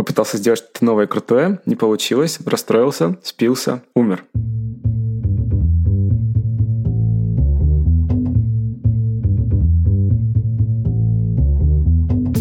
Попытался сделать что-то новое крутое, не получилось, расстроился, спился, умер.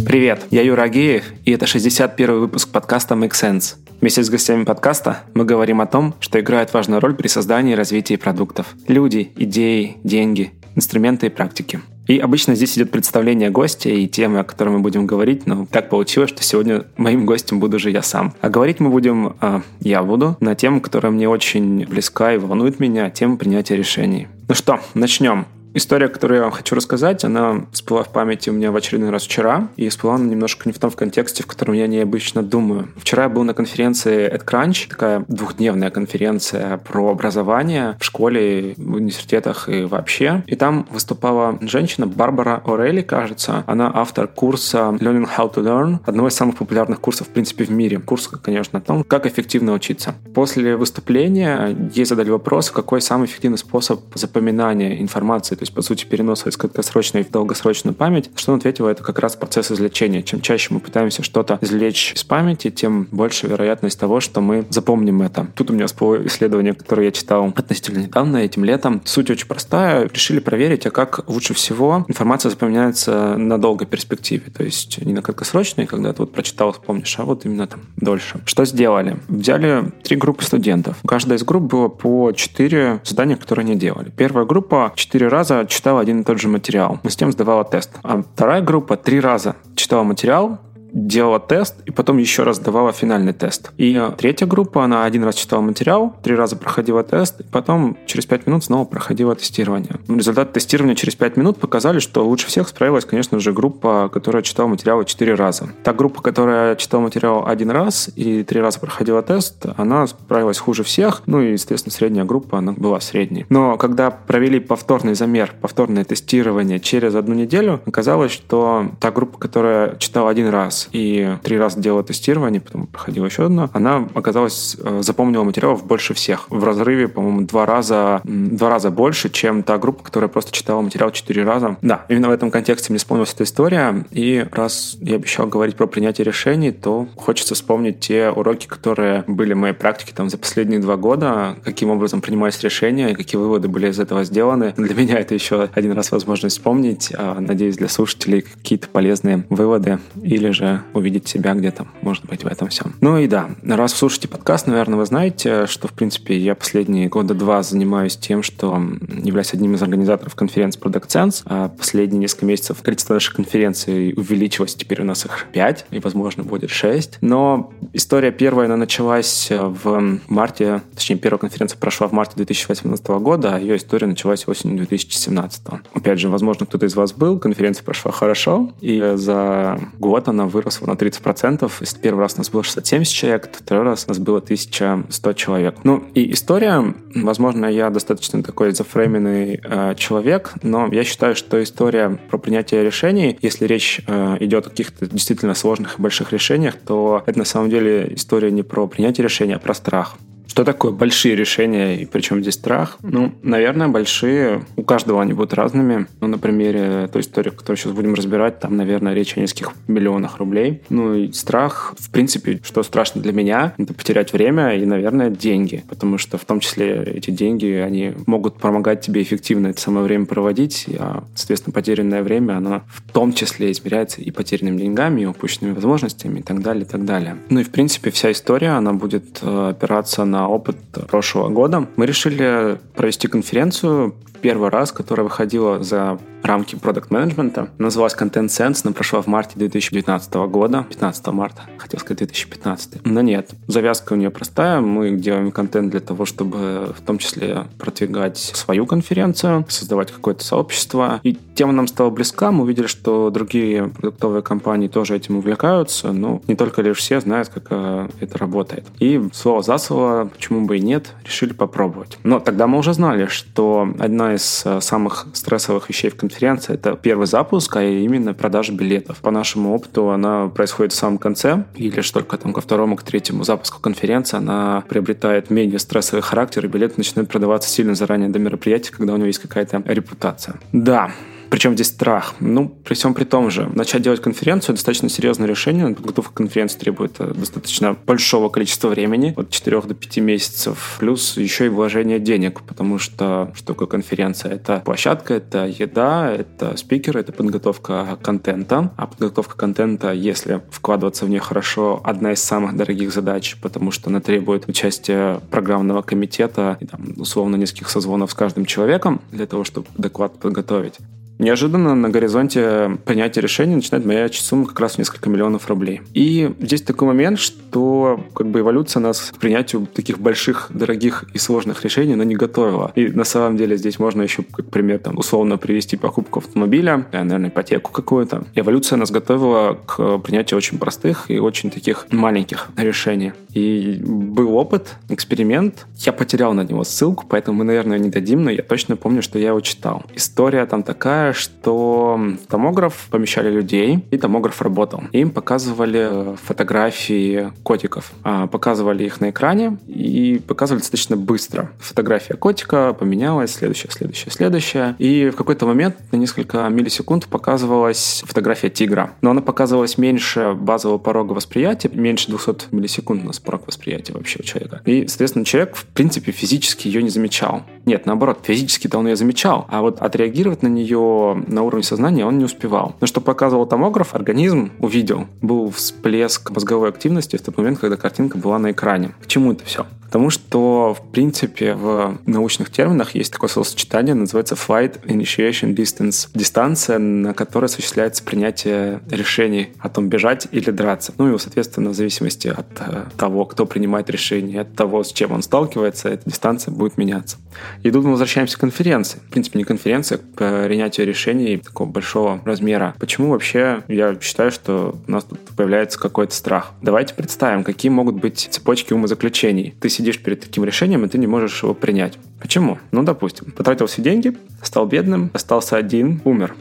Привет, я Юра Агеев, и это 61 выпуск подкаста Make Sense. Вместе с гостями подкаста мы говорим о том, что играет важную роль при создании и развитии продуктов. Люди, идеи, деньги, инструменты и практики. И обычно здесь идет представление гостя и темы, о которой мы будем говорить, но так получилось, что сегодня моим гостем буду же я сам. А говорить мы будем, э, я буду, на тему, которая мне очень близка и волнует меня, тему принятия решений. Ну что, начнем. История, которую я вам хочу рассказать, она всплыла в памяти у меня в очередной раз вчера, и всплыла она немножко не в том контексте, в котором я необычно думаю. Вчера я был на конференции EdCrunch, такая двухдневная конференция про образование в школе, в университетах и вообще. И там выступала женщина Барбара Орелли, кажется. Она автор курса Learning How to Learn, одного из самых популярных курсов, в принципе, в мире. Курс, конечно, о том, как эффективно учиться. После выступления ей задали вопрос, какой самый эффективный способ запоминания информации то есть, по сути, переноса из краткосрочной в долгосрочную память, что он ответил, это как раз процесс извлечения. Чем чаще мы пытаемся что-то извлечь из памяти, тем больше вероятность того, что мы запомним это. Тут у меня всплыло исследование, которое я читал относительно недавно, этим летом. Суть очень простая. Решили проверить, а как лучше всего информация запоминается на долгой перспективе. То есть не на краткосрочной, когда ты вот прочитал, вспомнишь, а вот именно там дольше. Что сделали? Взяли три группы студентов. У каждой из групп было по четыре задания, которые они делали. Первая группа четыре раза раза читала один и тот же материал, но с тем сдавала тест. А вторая группа три раза читала материал, делала тест и потом еще раз давала финальный тест. И третья группа, она один раз читала материал, три раза проходила тест, и потом через пять минут снова проходила тестирование. Результаты тестирования через пять минут показали, что лучше всех справилась, конечно же, группа, которая читала материал четыре раза. Та группа, которая читала материал один раз и три раза проходила тест, она справилась хуже всех, ну и, естественно, средняя группа, она была средней. Но когда провели повторный замер, повторное тестирование через одну неделю, оказалось, что та группа, которая читала один раз, и три раза делала тестирование, потом проходила еще одно, она оказалась, э, запомнила материалов больше всех. В разрыве, по-моему, два раза, два раза больше, чем та группа, которая просто читала материал четыре раза. Да, именно в этом контексте мне вспомнилась эта история, и раз я обещал говорить про принятие решений, то хочется вспомнить те уроки, которые были в моей практике там за последние два года, каким образом принимались решения какие выводы были из этого сделаны. Для меня это еще один раз возможность вспомнить. А, надеюсь, для слушателей какие-то полезные выводы или же увидеть себя где-то, может быть, в этом всем. Ну и да, раз слушаете подкаст, наверное, вы знаете, что, в принципе, я последние года два занимаюсь тем, что являюсь одним из организаторов конференции Product Sense. А последние несколько месяцев количество наших конференций увеличилось, теперь у нас их пять и, возможно, будет шесть. Но история первая, она началась в марте, точнее, первая конференция прошла в марте 2018 года, а ее история началась осенью 2017. Опять же, возможно, кто-то из вас был, конференция прошла хорошо, и за год она вы выросла на 30%. Если первый раз у нас было 670 человек, то второй раз у нас было 1100 человек. Ну, и история, возможно, я достаточно такой зафрейменный э, человек, но я считаю, что история про принятие решений, если речь э, идет о каких-то действительно сложных и больших решениях, то это на самом деле история не про принятие решения, а про страх. Что такое большие решения и причем здесь страх? Ну, наверное, большие. У каждого они будут разными. Ну, на примере той истории, которую сейчас будем разбирать, там, наверное, речь о нескольких миллионах рублей. Ну и страх, в принципе, что страшно для меня, это потерять время и, наверное, деньги. Потому что в том числе эти деньги, они могут помогать тебе эффективно это самое время проводить, а, соответственно, потерянное время, оно в том числе измеряется и потерянными деньгами, и упущенными возможностями, и так далее, и так далее. Ну и, в принципе, вся история, она будет э, опираться на на опыт прошлого года, мы решили провести конференцию первый раз, которая выходила за рамки продукт менеджмента Называлась Content Sense, но прошла в марте 2019 года, 15 марта, хотел сказать 2015. Но нет, завязка у нее простая. Мы делаем контент для того, чтобы в том числе продвигать свою конференцию, создавать какое-то сообщество. И тема нам стала близка. Мы увидели, что другие продуктовые компании тоже этим увлекаются. Но не только лишь все знают, как э, это работает. И слово за слово, почему бы и нет, решили попробовать. Но тогда мы уже знали, что одна из э, самых стрессовых вещей в конференции конференция — это первый запуск, а именно продажа билетов. По нашему опыту она происходит в самом конце, и лишь только там ко второму, к третьему запуску конференции она приобретает менее стрессовый характер, и билеты начинают продаваться сильно заранее до мероприятия, когда у него есть какая-то репутация. Да, Причем здесь страх? Ну, при всем при том же, начать делать конференцию – достаточно серьезное решение. Подготовка конференции требует э, достаточно большого количества времени, от 4 до 5 месяцев, плюс еще и вложение денег, потому что что такое конференция? Это площадка, это еда, это спикеры, это подготовка контента. А подготовка контента, если вкладываться в нее хорошо, одна из самых дорогих задач, потому что она требует участия программного комитета и, там, условно, нескольких созвонов с каждым человеком для того, чтобы доклад подготовить. Неожиданно на горизонте принятия решения начинает маячить сумма как раз в несколько миллионов рублей. И здесь такой момент, что как бы эволюция нас к принятию таких больших, дорогих и сложных решений, она не готовила. И на самом деле здесь можно еще, как пример, там, условно привести покупку автомобиля, наверное, ипотеку какую-то. Эволюция нас готовила к принятию очень простых и очень таких маленьких решений. И был опыт, эксперимент. Я потерял на него ссылку, поэтому мы, наверное, не дадим, но я точно помню, что я его читал. История там такая, что томограф помещали людей, и томограф работал. Им показывали фотографии котиков. А, показывали их на экране и показывали достаточно быстро. Фотография котика поменялась, следующая, следующая, следующая. И в какой-то момент на несколько миллисекунд показывалась фотография тигра. Но она показывалась меньше базового порога восприятия, меньше 200 миллисекунд у нас порог восприятия вообще у человека. И, соответственно, человек, в принципе, физически ее не замечал. Нет, наоборот, физически-то он ее замечал, а вот отреагировать на нее на уровне сознания он не успевал. Но что показывал томограф, организм увидел. Был всплеск мозговой активности в тот момент, когда картинка была на экране. К чему это все? Потому что, в принципе, в научных терминах есть такое словосочетание, называется Flight Initiation Distance. Дистанция, на которой осуществляется принятие решений о том, бежать или драться. Ну и, соответственно, в зависимости от э, того, кто принимает решение, от того, с чем он сталкивается, эта дистанция будет меняться. И тут мы возвращаемся к конференции. В принципе, не конференция, к принятию решений такого большого размера. Почему вообще я считаю, что у нас тут появляется какой-то страх? Давайте представим, какие могут быть цепочки умозаключений. Ты сидишь перед таким решением, и ты не можешь его принять. Почему? Ну, допустим, потратил все деньги, стал бедным, остался один, умер.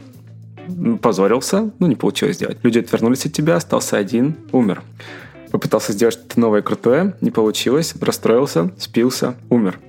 Позорился, ну, не получилось сделать. Люди отвернулись от тебя, остался один, умер. Попытался сделать что-то новое крутое, не получилось, расстроился, спился, умер.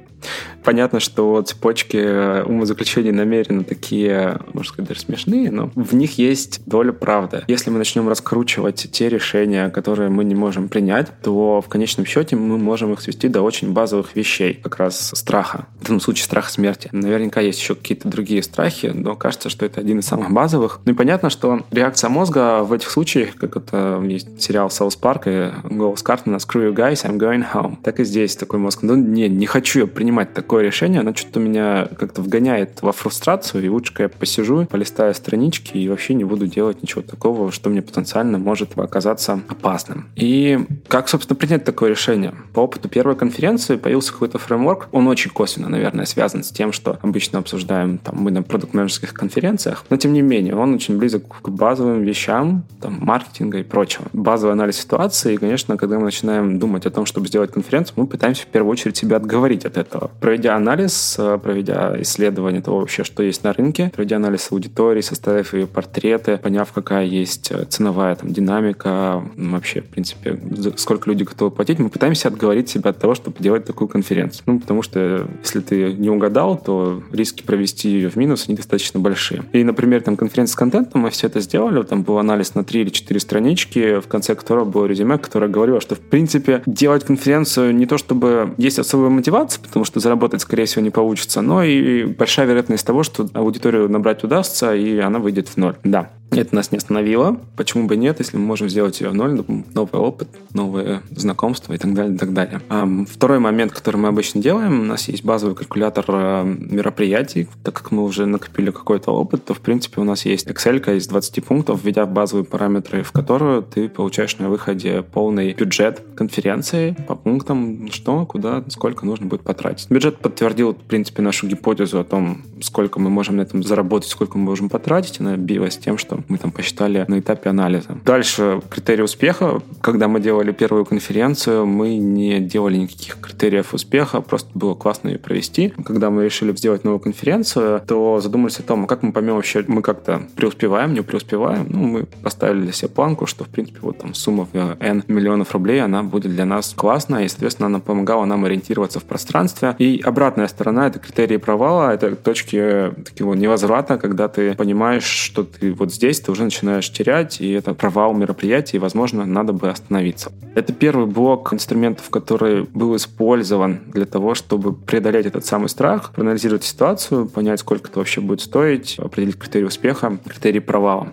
Понятно, что цепочки э, умозаключений намеренно такие, можно сказать, даже смешные, но в них есть доля правды. Если мы начнем раскручивать те решения, которые мы не можем принять, то в конечном счете мы можем их свести до очень базовых вещей, как раз страха. В этом случае страх смерти. Наверняка есть еще какие-то другие страхи, но кажется, что это один из самых базовых. Ну и понятно, что реакция мозга в этих случаях, как это есть сериал South Park и голос Картмана «Screw you guys, I'm going home». Так и здесь такой мозг. Ну не, не хочу я принимать так такое решение, оно что-то меня как-то вгоняет во фрустрацию, и лучше я посижу, полистаю странички и вообще не буду делать ничего такого, что мне потенциально может оказаться опасным. И как, собственно, принять такое решение? По опыту первой конференции появился какой-то фреймворк, он очень косвенно, наверное, связан с тем, что обычно обсуждаем там, мы на продукт-менеджерских конференциях, но тем не менее, он очень близок к базовым вещам, там, маркетинга и прочего. Базовый анализ ситуации, и, конечно, когда мы начинаем думать о том, чтобы сделать конференцию, мы пытаемся в первую очередь себя отговорить от этого проведя анализ, э, проведя исследование того вообще, что есть на рынке, проведя анализ аудитории, составив ее портреты, поняв, какая есть э, ценовая там, динамика, вообще, в принципе, сколько люди готовы платить, мы пытаемся отговорить себя от того, чтобы делать такую конференцию. Ну, потому что если ты не угадал, то риски провести ее в минус, они достаточно большие. И, например, там конференция с контентом, мы все это сделали, там был анализ на 3 или 4 странички, в конце которого было резюме, которое говорило, что, в принципе, делать конференцию не то, чтобы есть особая мотивация, потому что заработать заработать, скорее всего, не получится. Но и большая вероятность того, что аудиторию набрать удастся, и она выйдет в ноль. Да. Это нас не остановило. Почему бы нет, если мы можем сделать ее в ноль, новый опыт, новые знакомства и так далее, и так далее. А второй момент, который мы обычно делаем, у нас есть базовый калькулятор э, мероприятий. Так как мы уже накопили какой-то опыт, то, в принципе, у нас есть Excel из 20 пунктов, введя базовые параметры, в которую ты получаешь на выходе полный бюджет конференции по пунктам, что, куда, сколько нужно будет потратить. Бюджет подтвердил, в принципе, нашу гипотезу о том, сколько мы можем на этом заработать, сколько мы можем потратить. Она билась тем, что мы там посчитали на этапе анализа. Дальше критерии успеха. Когда мы делали первую конференцию, мы не делали никаких критериев успеха, просто было классно ее провести. Когда мы решили сделать новую конференцию, то задумались о том, как мы поймем вообще, мы как-то преуспеваем, не преуспеваем. Ну, мы поставили для себя планку, что, в принципе, вот там сумма в N миллионов рублей, она будет для нас классная, и, соответственно, она помогала нам ориентироваться в пространстве. И обратная сторона — это критерии провала, это точки точки такого невозврата, когда ты понимаешь, что ты вот здесь, ты уже начинаешь терять, и это провал мероприятия, и, возможно, надо бы остановиться. Это первый блок инструментов, который был использован для того, чтобы преодолеть этот самый страх, проанализировать ситуацию, понять, сколько это вообще будет стоить, определить критерии успеха, критерии провала.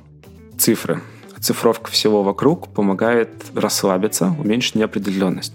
Цифры. Цифровка всего вокруг помогает расслабиться, уменьшить неопределенность.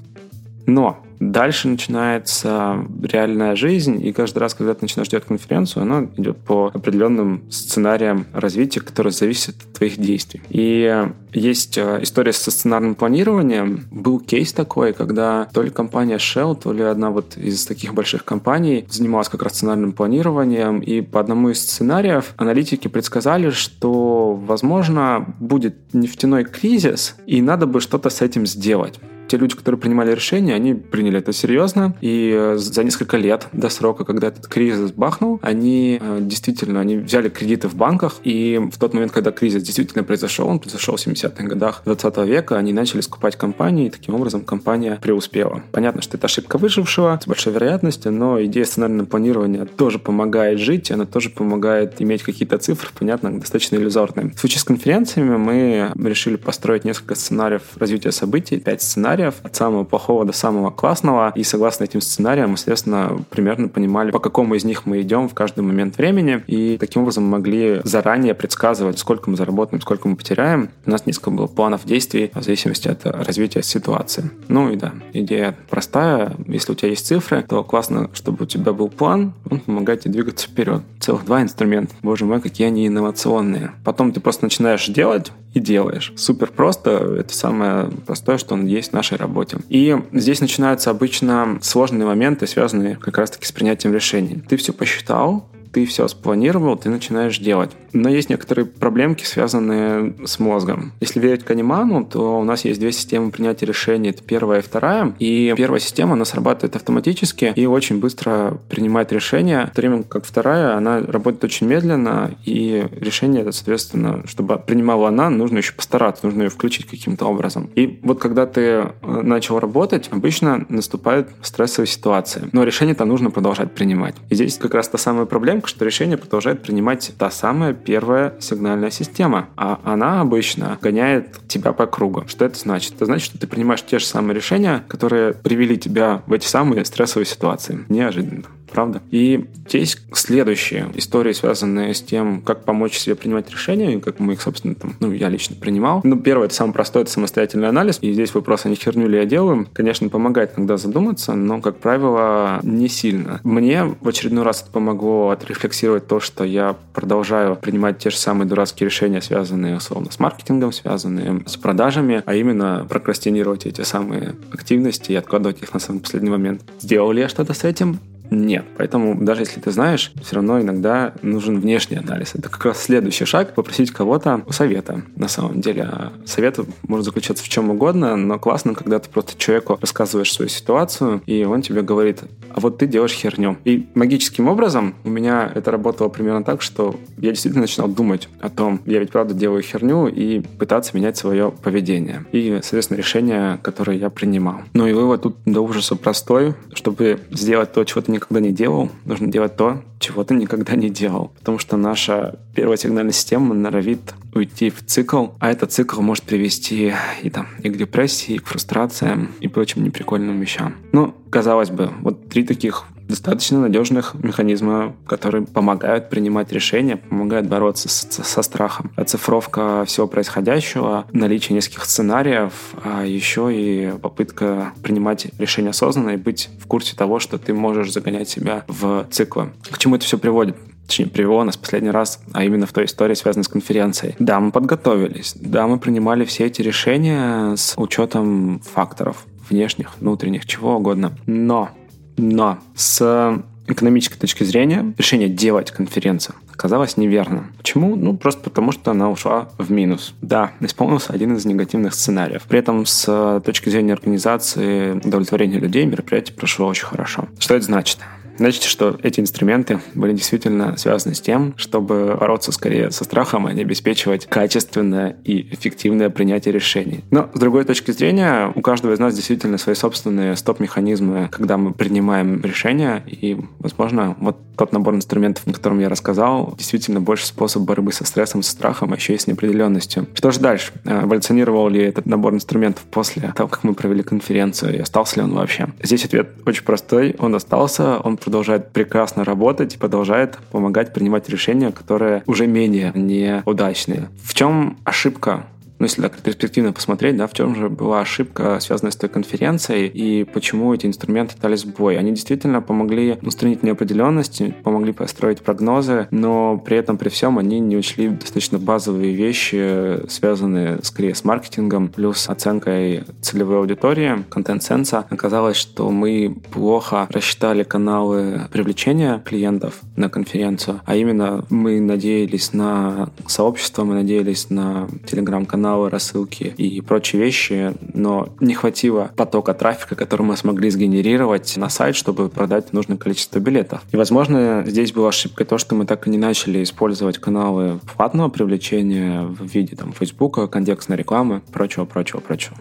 Но Дальше начинается реальная жизнь, и каждый раз, когда ты начинаешь делать конференцию, она идет по определенным сценариям развития, которые зависят от твоих действий. И есть э, история со сценарным планированием. Был кейс такой, когда то ли компания Shell, то ли одна вот из таких больших компаний занималась как раз сценарным планированием, и по одному из сценариев аналитики предсказали, что, возможно, будет нефтяной кризис, и надо бы что-то с этим сделать те люди, которые принимали решения, они приняли это серьезно, и э, за несколько лет до срока, когда этот кризис бахнул, они э, действительно они взяли кредиты в банках, и в тот момент, когда кризис действительно произошел, он произошел в 70-х годах 20 века, они начали скупать компании, и таким образом компания преуспела. Понятно, что это ошибка выжившего с большой вероятностью, но идея сценарного планирования тоже помогает жить, и она тоже помогает иметь какие-то цифры, понятно, достаточно иллюзорные. В случае с конференциями мы решили построить несколько сценариев развития событий, пять сценариев, сценариев, от самого плохого до самого классного. И согласно этим сценариям, мы, соответственно, примерно понимали, по какому из них мы идем в каждый момент времени. И таким образом могли заранее предсказывать, сколько мы заработаем, сколько мы потеряем. У нас несколько было планов действий в зависимости от развития ситуации. Ну и да, идея простая. Если у тебя есть цифры, то классно, чтобы у тебя был план, он помогает тебе двигаться вперед. Целых два инструмента. Боже мой, какие они инновационные. Потом ты просто начинаешь делать и делаешь. Супер просто. Это самое простое, что он есть в нашей работе. И здесь начинаются обычно сложные моменты, связанные как раз-таки с принятием решений. Ты все посчитал, ты все спланировал, ты начинаешь делать. Но есть некоторые проблемки, связанные с мозгом. Если верить Канеману, то у нас есть две системы принятия решений. Это первая и вторая. И первая система, она срабатывает автоматически и очень быстро принимает решения, в то время как вторая, она работает очень медленно, и решение, соответственно, чтобы принимала она, нужно еще постараться, нужно ее включить каким-то образом. И вот когда ты э, начал работать, обычно наступает стрессовая ситуация. Но решение-то нужно продолжать принимать. И здесь как раз та самая проблема, что решение продолжает принимать та самая первая сигнальная система, а она обычно гоняет тебя по кругу. Что это значит? Это значит, что ты принимаешь те же самые решения, которые привели тебя в эти самые стрессовые ситуации. Неожиданно правда? И есть следующие истории, связанные с тем, как помочь себе принимать решения, и как мы их, собственно, там, ну, я лично принимал. Ну, первое, это самый простой, это самостоятельный анализ, и здесь вопрос, а не херню ли я делаю? Конечно, помогает иногда задуматься, но, как правило, не сильно. Мне в очередной раз это помогло отрефлексировать то, что я продолжаю принимать те же самые дурацкие решения, связанные, условно, с маркетингом, связанные с продажами, а именно прокрастинировать эти самые активности и откладывать их на самый последний момент. Сделал ли я что-то с этим? Нет. Поэтому даже если ты знаешь, все равно иногда нужен внешний анализ. Это как раз следующий шаг — попросить кого-то совета. На самом деле а совет может заключаться в чем угодно, но классно, когда ты просто человеку рассказываешь свою ситуацию, и он тебе говорит, а вот ты делаешь херню. И магическим образом у меня это работало примерно так, что я действительно начинал думать о том, я ведь правда делаю херню, и пытаться менять свое поведение. И, соответственно, решение, которое я принимал. Ну и вывод тут до ужаса простой. Чтобы сделать то, чего ты не никогда не делал, нужно делать то, чего ты никогда не делал. Потому что наша первая сигнальная система норовит уйти в цикл, а этот цикл может привести и, там, и к депрессии, и к фрустрациям, и прочим неприкольным вещам. Ну, казалось бы, вот три таких достаточно надежных механизма, которые помогают принимать решения, помогают бороться с, со страхом. Оцифровка всего происходящего, наличие нескольких сценариев, а еще и попытка принимать решения осознанно и быть в курсе того, что ты можешь загонять себя в циклы. К чему это все приводит? точнее, привело нас последний раз, а именно в той истории, связанной с конференцией. Да, мы подготовились, да, мы принимали все эти решения с учетом факторов внешних, внутренних, чего угодно. Но но с экономической точки зрения решение делать конференцию оказалось неверным. Почему? Ну, просто потому, что она ушла в минус. Да, исполнился один из негативных сценариев. При этом с точки зрения организации удовлетворения людей мероприятие прошло очень хорошо. Что это значит? Значит, что эти инструменты были действительно связаны с тем, чтобы бороться скорее со страхом, а не обеспечивать качественное и эффективное принятие решений. Но, с другой точки зрения, у каждого из нас действительно свои собственные стоп-механизмы, когда мы принимаем решения, и, возможно, вот тот набор инструментов, о котором я рассказал, действительно больше способ борьбы со стрессом, со страхом, а еще и с неопределенностью. Что же дальше? Э, эволюционировал ли этот набор инструментов после того, как мы провели конференцию, и остался ли он вообще? Здесь ответ очень простой. Он остался, он продолжает прекрасно работать и продолжает помогать принимать решения, которые уже менее неудачные. В чем ошибка ну, если так перспективно посмотреть, да, в чем же была ошибка, связанная с той конференцией, и почему эти инструменты дали сбой. Они действительно помогли устранить неопределенность, помогли построить прогнозы, но при этом, при всем, они не учли достаточно базовые вещи, связанные скорее с маркетингом, плюс оценкой целевой аудитории, контент-сенса. Оказалось, что мы плохо рассчитали каналы привлечения клиентов на конференцию, а именно мы надеялись на сообщество, мы надеялись на телеграм-канал, каналы, рассылки и прочие вещи, но не хватило потока трафика, который мы смогли сгенерировать на сайт, чтобы продать нужное количество билетов. И, возможно, здесь была ошибка то, что мы так и не начали использовать каналы платного привлечения в виде там, Фейсбука, контекстной рекламы, прочего, прочего, прочего.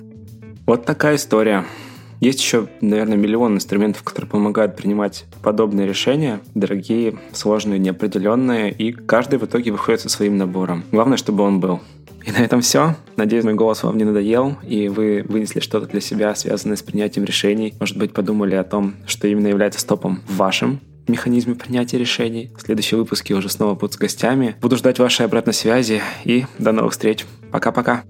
Вот такая история. Есть еще, наверное, миллион инструментов, которые помогают принимать подобные решения, дорогие, сложные, неопределенные, и каждый в итоге выходит со своим набором. Главное, чтобы он был. И на этом все. Надеюсь, мой голос вам не надоел, и вы вынесли что-то для себя, связанное с принятием решений. Может быть, подумали о том, что именно является стопом в вашем механизме принятия решений. Следующие выпуски уже снова будут с гостями. Буду ждать вашей обратной связи и до новых встреч. Пока-пока.